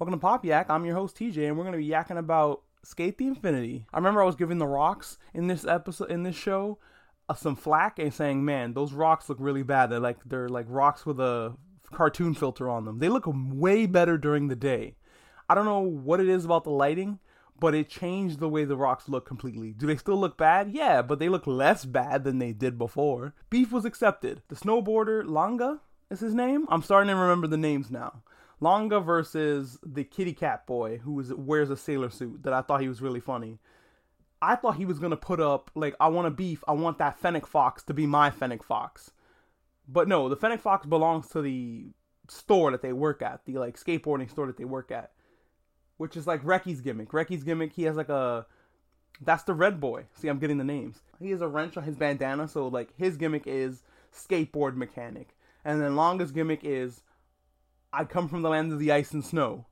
Welcome to Pop Yak. I'm your host TJ, and we're gonna be yakking about Skate the Infinity. I remember I was giving the rocks in this episode in this show uh, some flack and saying, "Man, those rocks look really bad. They're like they're like rocks with a cartoon filter on them. They look way better during the day. I don't know what it is about the lighting." But it changed the way the rocks look completely. Do they still look bad? Yeah, but they look less bad than they did before. Beef was accepted. The snowboarder, Langa, is his name? I'm starting to remember the names now. Langa versus the kitty cat boy who wears a sailor suit that I thought he was really funny. I thought he was gonna put up like I want a beef, I want that Fennec Fox to be my Fennec Fox. But no, the Fennec Fox belongs to the store that they work at, the like skateboarding store that they work at. Which is like Reki's gimmick. Reki's gimmick, he has like a that's the red boy. See, I'm getting the names. He has a wrench on his bandana, so like his gimmick is skateboard mechanic. And then Langa's gimmick is I come from the land of the ice and snow.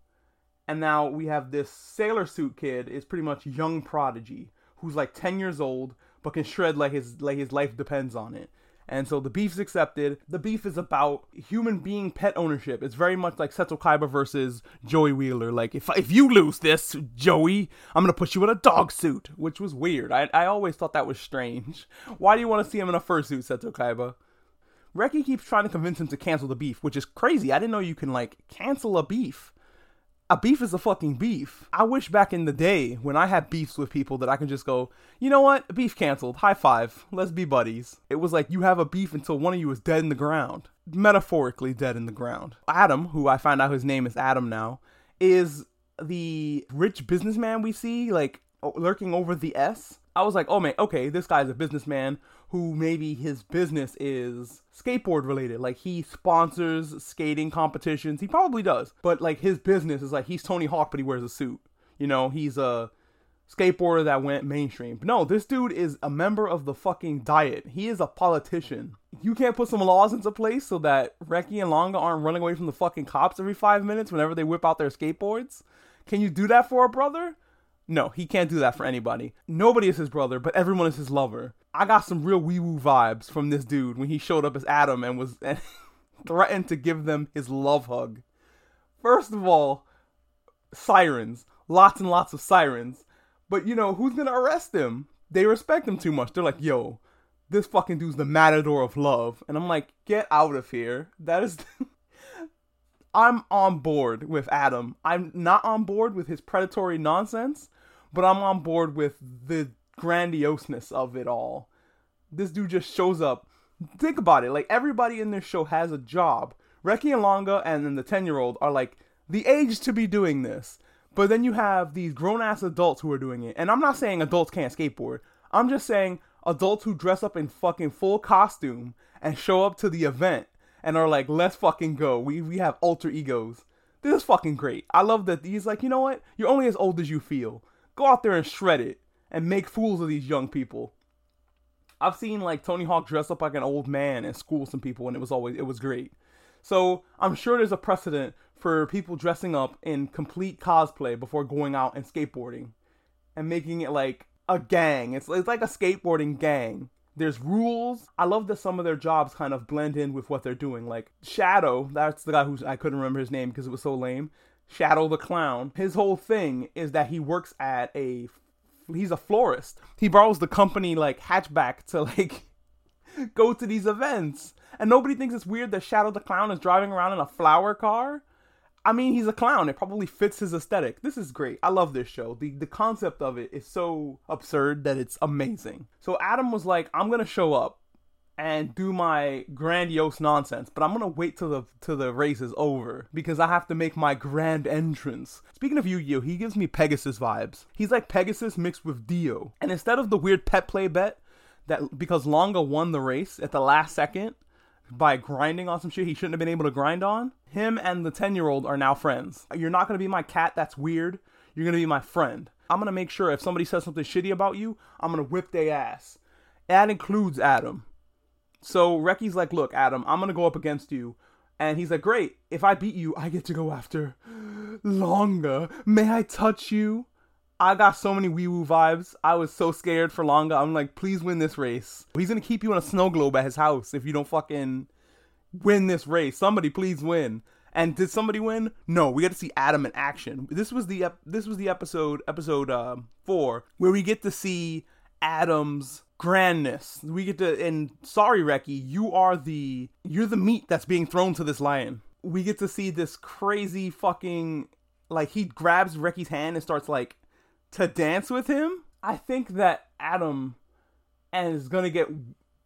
And now we have this sailor suit kid is pretty much young prodigy who's like 10 years old but can shred like his like his life depends on it. And so the beef's accepted. The beef is about human being pet ownership. It's very much like Seto Kaiba versus Joey Wheeler. Like if if you lose this, Joey, I'm gonna put you in a dog suit, which was weird. I I always thought that was strange. Why do you want to see him in a fursuit, Seto Kaiba? Reki keeps trying to convince him to cancel the beef, which is crazy. I didn't know you can like cancel a beef. A beef is a fucking beef. I wish back in the day when I had beefs with people that I can just go, you know what? Beef canceled. High five. Let's be buddies. It was like you have a beef until one of you is dead in the ground. Metaphorically dead in the ground. Adam, who I find out his name is Adam now, is the rich businessman we see, like lurking over the S. I was like, oh man, okay, this guy's a businessman who maybe his business is skateboard related. Like he sponsors skating competitions. He probably does. But like his business is like he's Tony Hawk, but he wears a suit. You know, he's a skateboarder that went mainstream. But no, this dude is a member of the fucking diet. He is a politician. You can't put some laws into place so that Reki and Langa aren't running away from the fucking cops every five minutes whenever they whip out their skateboards. Can you do that for a brother? No, he can't do that for anybody. Nobody is his brother, but everyone is his lover. I got some real wee woo vibes from this dude when he showed up as Adam and was and threatened to give them his love hug. First of all, sirens, lots and lots of sirens. But you know, who's gonna arrest him? They respect him too much. They're like, yo, this fucking dude's the matador of love. And I'm like, get out of here. That is. I'm on board with Adam. I'm not on board with his predatory nonsense, but I'm on board with the grandioseness of it all. This dude just shows up. Think about it. Like everybody in this show has a job. Reki and Langa and then the 10 year old are like the age to be doing this. But then you have these grown ass adults who are doing it. And I'm not saying adults can't skateboard. I'm just saying adults who dress up in fucking full costume and show up to the event and are like, let's fucking go. We we have alter egos. This is fucking great. I love that he's like, you know what? You're only as old as you feel. Go out there and shred it and make fools of these young people. I've seen like Tony Hawk dress up like an old man and school some people, and it was always it was great. So I'm sure there's a precedent for people dressing up in complete cosplay before going out and skateboarding, and making it like a gang. It's it's like a skateboarding gang. There's rules. I love that some of their jobs kind of blend in with what they're doing. Like Shadow, that's the guy who's I couldn't remember his name because it was so lame. Shadow the clown. His whole thing is that he works at a he's a florist. He borrows the company like hatchback to like go to these events. And nobody thinks it's weird that Shadow the Clown is driving around in a flower car. I mean, he's a clown. It probably fits his aesthetic. This is great. I love this show. The the concept of it is so absurd that it's amazing. So Adam was like, "I'm going to show up and do my grandiose nonsense, but I'm gonna wait till the till the race is over because I have to make my grand entrance. Speaking of Yu-Gi-Oh, he gives me Pegasus vibes. He's like Pegasus mixed with Dio. And instead of the weird pet play bet that because Langa won the race at the last second by grinding on some shit he shouldn't have been able to grind on, him and the 10-year-old are now friends. You're not gonna be my cat, that's weird. You're gonna be my friend. I'm gonna make sure if somebody says something shitty about you, I'm gonna whip their ass. That includes Adam. So Reki's like, look, Adam, I'm gonna go up against you. And he's like, great, if I beat you, I get to go after Langa. May I touch you? I got so many wee woo vibes. I was so scared for Langa. I'm like, please win this race. He's gonna keep you in a snow globe at his house if you don't fucking win this race. Somebody please win. And did somebody win? No, we get to see Adam in action. This was the ep- this was the episode episode uh, four where we get to see Adam's grandness. We get to and sorry, Reki, you are the you're the meat that's being thrown to this lion. We get to see this crazy fucking like he grabs Reki's hand and starts like to dance with him. I think that Adam and is gonna get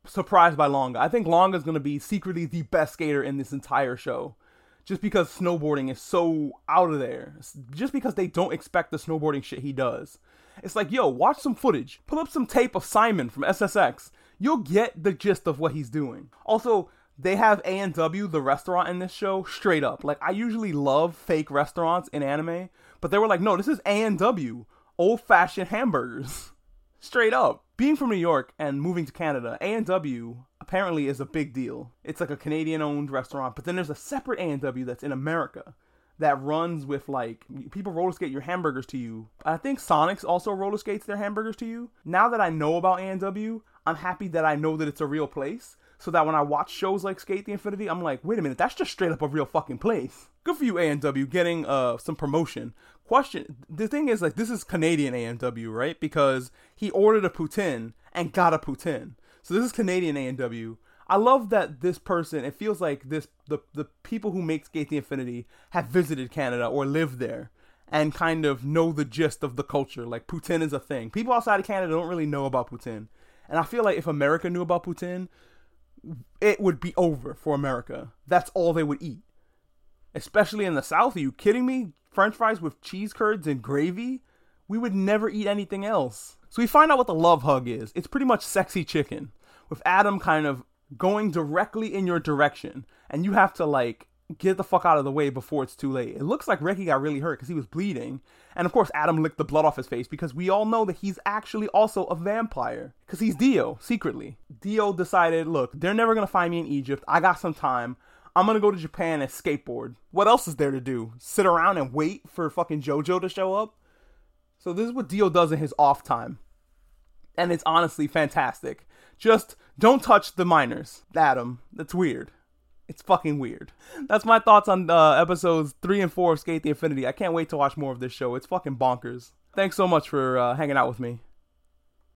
surprised by Langa. I think Langa is gonna be secretly the best skater in this entire show. Just because snowboarding is so out of there. Just because they don't expect the snowboarding shit he does. It's like, yo, watch some footage. Pull up some tape of Psymon from SSX. You'll get the gist of what he's doing. Also, they have A&W, the restaurant in this show, straight up. Like, I usually love fake restaurants in anime, but they were like, no, this is A&W, old-fashioned hamburgers. straight up. Being from New York and moving to Canada, A&W apparently is a big deal. It's like a Canadian-owned restaurant, but then there's a separate A&W that's in America that runs with like people roller skate your hamburgers to you. I think Sonics also roller skates their hamburgers to you. Now that I know about A&W, I'm happy that I know that it's a real place. So that when I watch shows like Skate the Infinity, I'm like, wait a minute, that's just straight up a real fucking place. Good for you, A&W, getting uh some promotion. Question: The thing is, like, this is Canadian A&W, right? Because he ordered a poutine and got a poutine. So this is Canadian A&W I love that this person. It feels like this the the people who make Skate the Infinity have visited Canada or lived there and kind of know the gist of the culture. Like poutine is a thing. People outside of Canada don't really know about poutine, and I feel like if America knew about poutine, it would be over for America. That's all they would eat. Especially in the South. Are you kidding me? French fries with cheese curds and gravy? We would never eat anything else. So we find out what the love hug is. It's pretty much sexy chicken, with Adam kind of going directly in your direction, and you have to like get the fuck out of the way before it's too late. It looks like Reki got really hurt because he was bleeding, and of course Adam licked the blood off his face because we all know that he's actually also a vampire because he's Dio secretly. Dio decided, look, they're never gonna find me in Egypt. I got some time. I'm gonna go to Japan and skateboard. What else is there to do? Sit around and wait for fucking JoJo to show up? So this is what Dio does in his off time. And it's honestly fantastic. Just don't touch the minors, Adam. That's weird. It's fucking weird. That's my thoughts on uh, episodes three and four of Skate the Infinity. I can't wait to watch more of this show. It's fucking bonkers. Thanks so much for uh, hanging out with me.